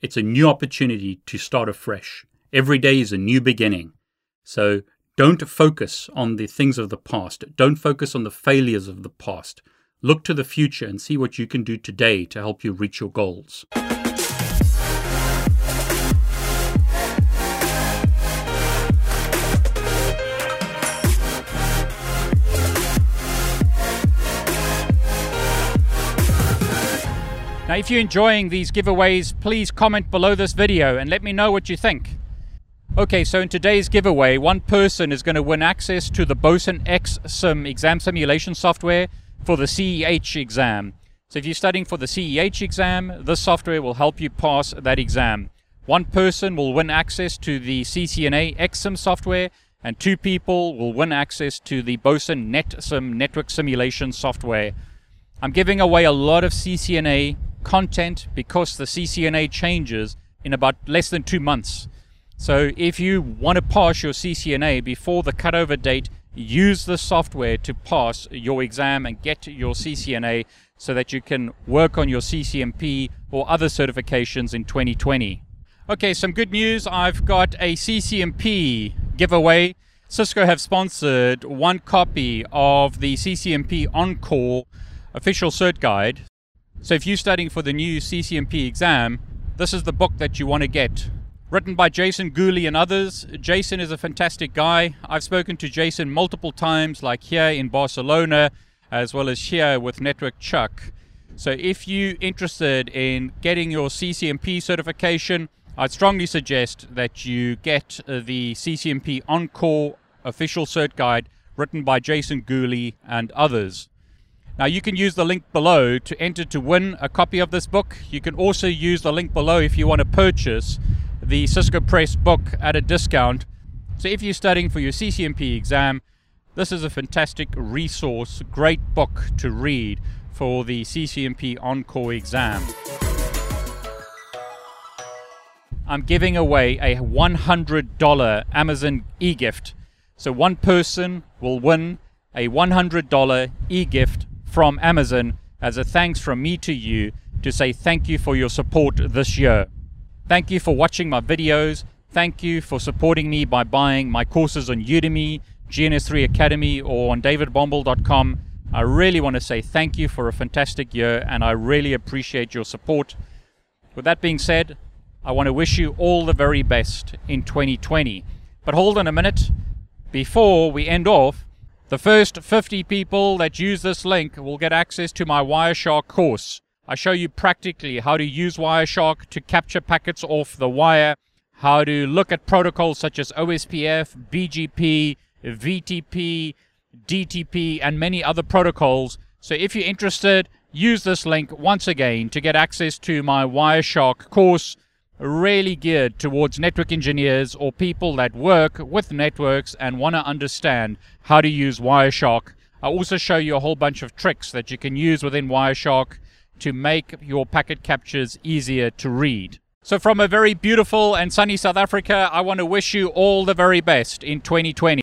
It's a new opportunity to start afresh. Every day is a new beginning. So don't focus on the things of the past. Don't focus on the failures of the past. Look to the future and see what you can do today to help you reach your goals. Now, if you're enjoying these giveaways, please comment below this video and let me know what you think. Okay, so in today's giveaway, one person is going to win access to the Boson ExSim exam simulation software for the CEH exam. So if you're studying for the CEH exam, this software will help you pass that exam. One person will win access to the CCNA ExSim software, and two people will win access to the Boson NetSim network simulation software. I'm giving away a lot of CCNA content because the CCNA changes in about less than two months. So if you want to pass your CCNA before the cutover date, use the software to pass your exam and get your CCNA so that you can work on your CCNP or other certifications in 2020. Okay, some good news. I've got a CCNP giveaway. Cisco have sponsored one copy of the CCNP ENCOR official cert guide. So if you're studying for the new CCNP exam, this is the book that you want to get. Written by Jason Gooley and others. Jason is a fantastic guy. I've spoken to Jason multiple times, like here in Barcelona, as well as here with Network Chuck. So if you're interested in getting your CCNP certification, I'd strongly suggest that you get uh, the CCNP ENCOR official cert guide written by Jason Gooley and others. Now, you can use the link below to enter to win a copy of this book. You can also use the link below if you want to purchase the Cisco Press book at a discount. So, if you're studying for your CCNP exam, this is a fantastic resource, great book to read for the CCNP ENCOR exam. I'm giving away a $100 Amazon e gift. So, one person will win a $100 e gift from Amazon as a thanks from me to you to say thank you for your support this year. Thank you for watching my videos. Thank you for supporting me by buying my courses on Udemy, GNS3 Academy, or on davidbombal.com. I really want to say thank you for a fantastic year and I really appreciate your support. With that being said, I want to wish you all the very best in 2020. But hold on a minute. Before we end off, the first 50 people that use this link will get access to my Wireshark course. I show you practically how to use Wireshark to capture packets off the wire, how to look at protocols such as OSPF, BGP, VTP, DTP, and many other protocols. So if you're interested, use this link once again to get access to my Wireshark course really geared towards network engineers or people that work with networks and want to understand how to use Wireshark. I also show you a whole bunch of tricks that you can use within Wireshark to make your packet captures easier to read. So, from a very beautiful and sunny South Africa, I want to wish you all the very best in 2020.